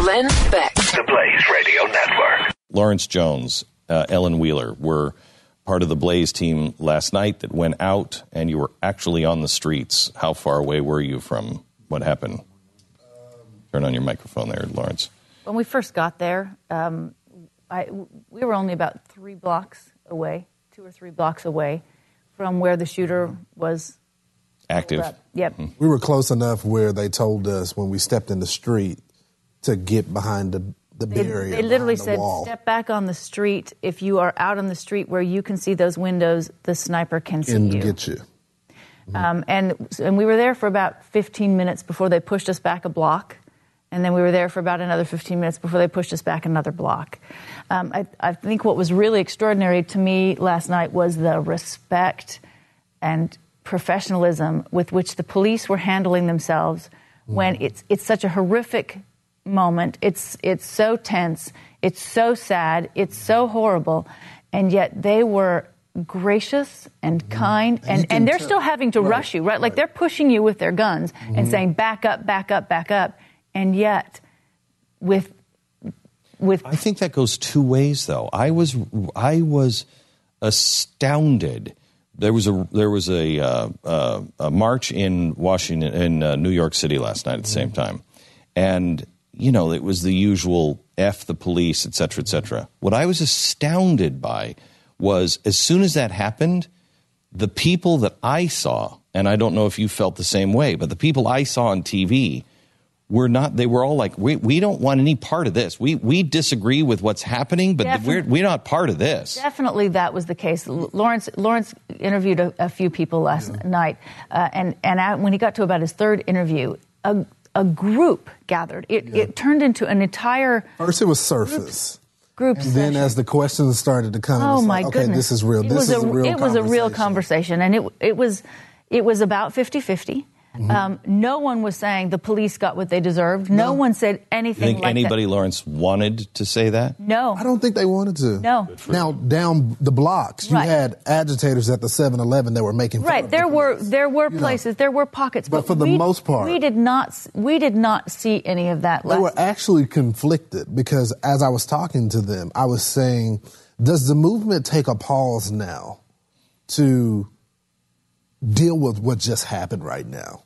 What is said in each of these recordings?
Glenn Beck. The Blaze Radio Network. Lawrence Jones, uh, Ellen Wheeler were part of the Blaze team last night that went out, and you were actually on the streets. How far away were you from what happened? Turn on your microphone there, Lawrence. When we first got there, um, I, we were only about three blocks away, two or three blocks away from where the shooter was. Active. Yep. We were close enough where they told us when we stepped in the street to get behind the, the barrier. they literally said, wall. "Step back on the street. If you are out on the street where you can see those windows, the sniper can see and you." get you. Um, and and we were there for about 15 minutes before they pushed us back a block, and then we were there for about another 15 minutes before they pushed us back another block. Um, I, I think what was really extraordinary to me last night was the respect and professionalism with which the police were handling themselves when it's it's such a horrific moment. It's it's so tense. It's so sad. It's so horrible, and yet they were gracious and kind Mm-hmm. And and, and they're tell- still having to Right, rush you right like right. they're pushing you with their guns and Mm-hmm. saying back up back up back up and yet with with I think that goes two ways, though. I was I was astounded. There was a there was a, uh, uh, a march in Washington in uh, New York City last night at the same time, and you know it was the usual f the police, et cetera, et cetera. What I was astounded by was as soon as that happened, the people that I saw, and I don't know if you felt the same way, but the people I saw on TV were not. They were all like, "We we don't want any part of this. We we disagree with what's happening, but Defin- we're we're not part of this." Definitely, that was the case. Lawrence Lawrence interviewed a, a few people last night, uh, and and I, when he got to about his third interview, a, a group gathered. It, it turned into an entire First, it was surface. group. And then, as the questions started to come, oh my like, okay, goodness, this is real. It This was is a, a real It was a real conversation. conversation, and it it was it was about 50-50. Mm-hmm. Um, no one was saying the police got what they deserved. No, one said You anything think like anybody, that. Lawrence, wanted to say that? No, I don't think they wanted to. No. Now, down the blocks, you Right. had agitators at the 7 Eleven that were making fun Right, of the there were police. there were You know, places, there were pockets, But for the we- most part- we did not we did not see any of that. They last were actually conflicted because as I was talking to them, I was saying, does the movement take a pause now to deal with what just happened right now?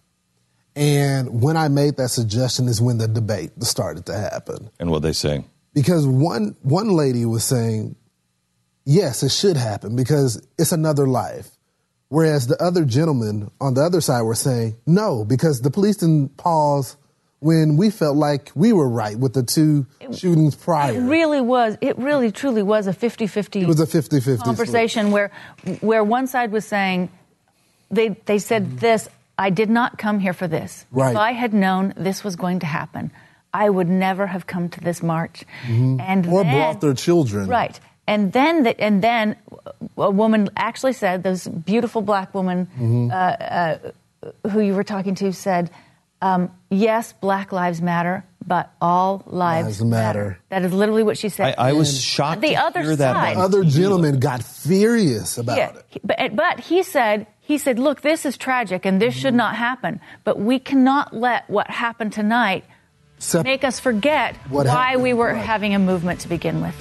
And when I made that suggestion is when the debate started to happen. And what they say? Because one one lady was saying, yes, it should happen because it's another life. Whereas the other gentlemen on the other side were saying, no, because the police didn't pause when we felt like we were right with the two shootings prior. It really was. It really, truly was a 50-50 It was a 50-50 conversation where, where one side was saying, they they said this. I did not come here for this. Right. If I had known this was going to happen, I would never have come to this march. And Mm-hmm. Or then- brought their children. Right. And then, the, and then, a woman actually said, this beautiful black woman Mm-hmm. uh, uh, who you were talking to said, um, "Yes, Black Lives Matter, but all lives, Lives matter. That is literally what she said. I, I was shocked The to other hear that. side- Other TV. gentlemen got furious about yeah, it. he- but but he said he said, look, this is tragic and this should not happen. But we cannot let what happened tonight Sep- make us forget What why happened, we were right. having a movement to begin with.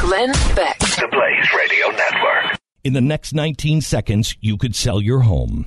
Glenn Beck. The Blaze Radio Network. In the next 19 seconds, you could sell your home.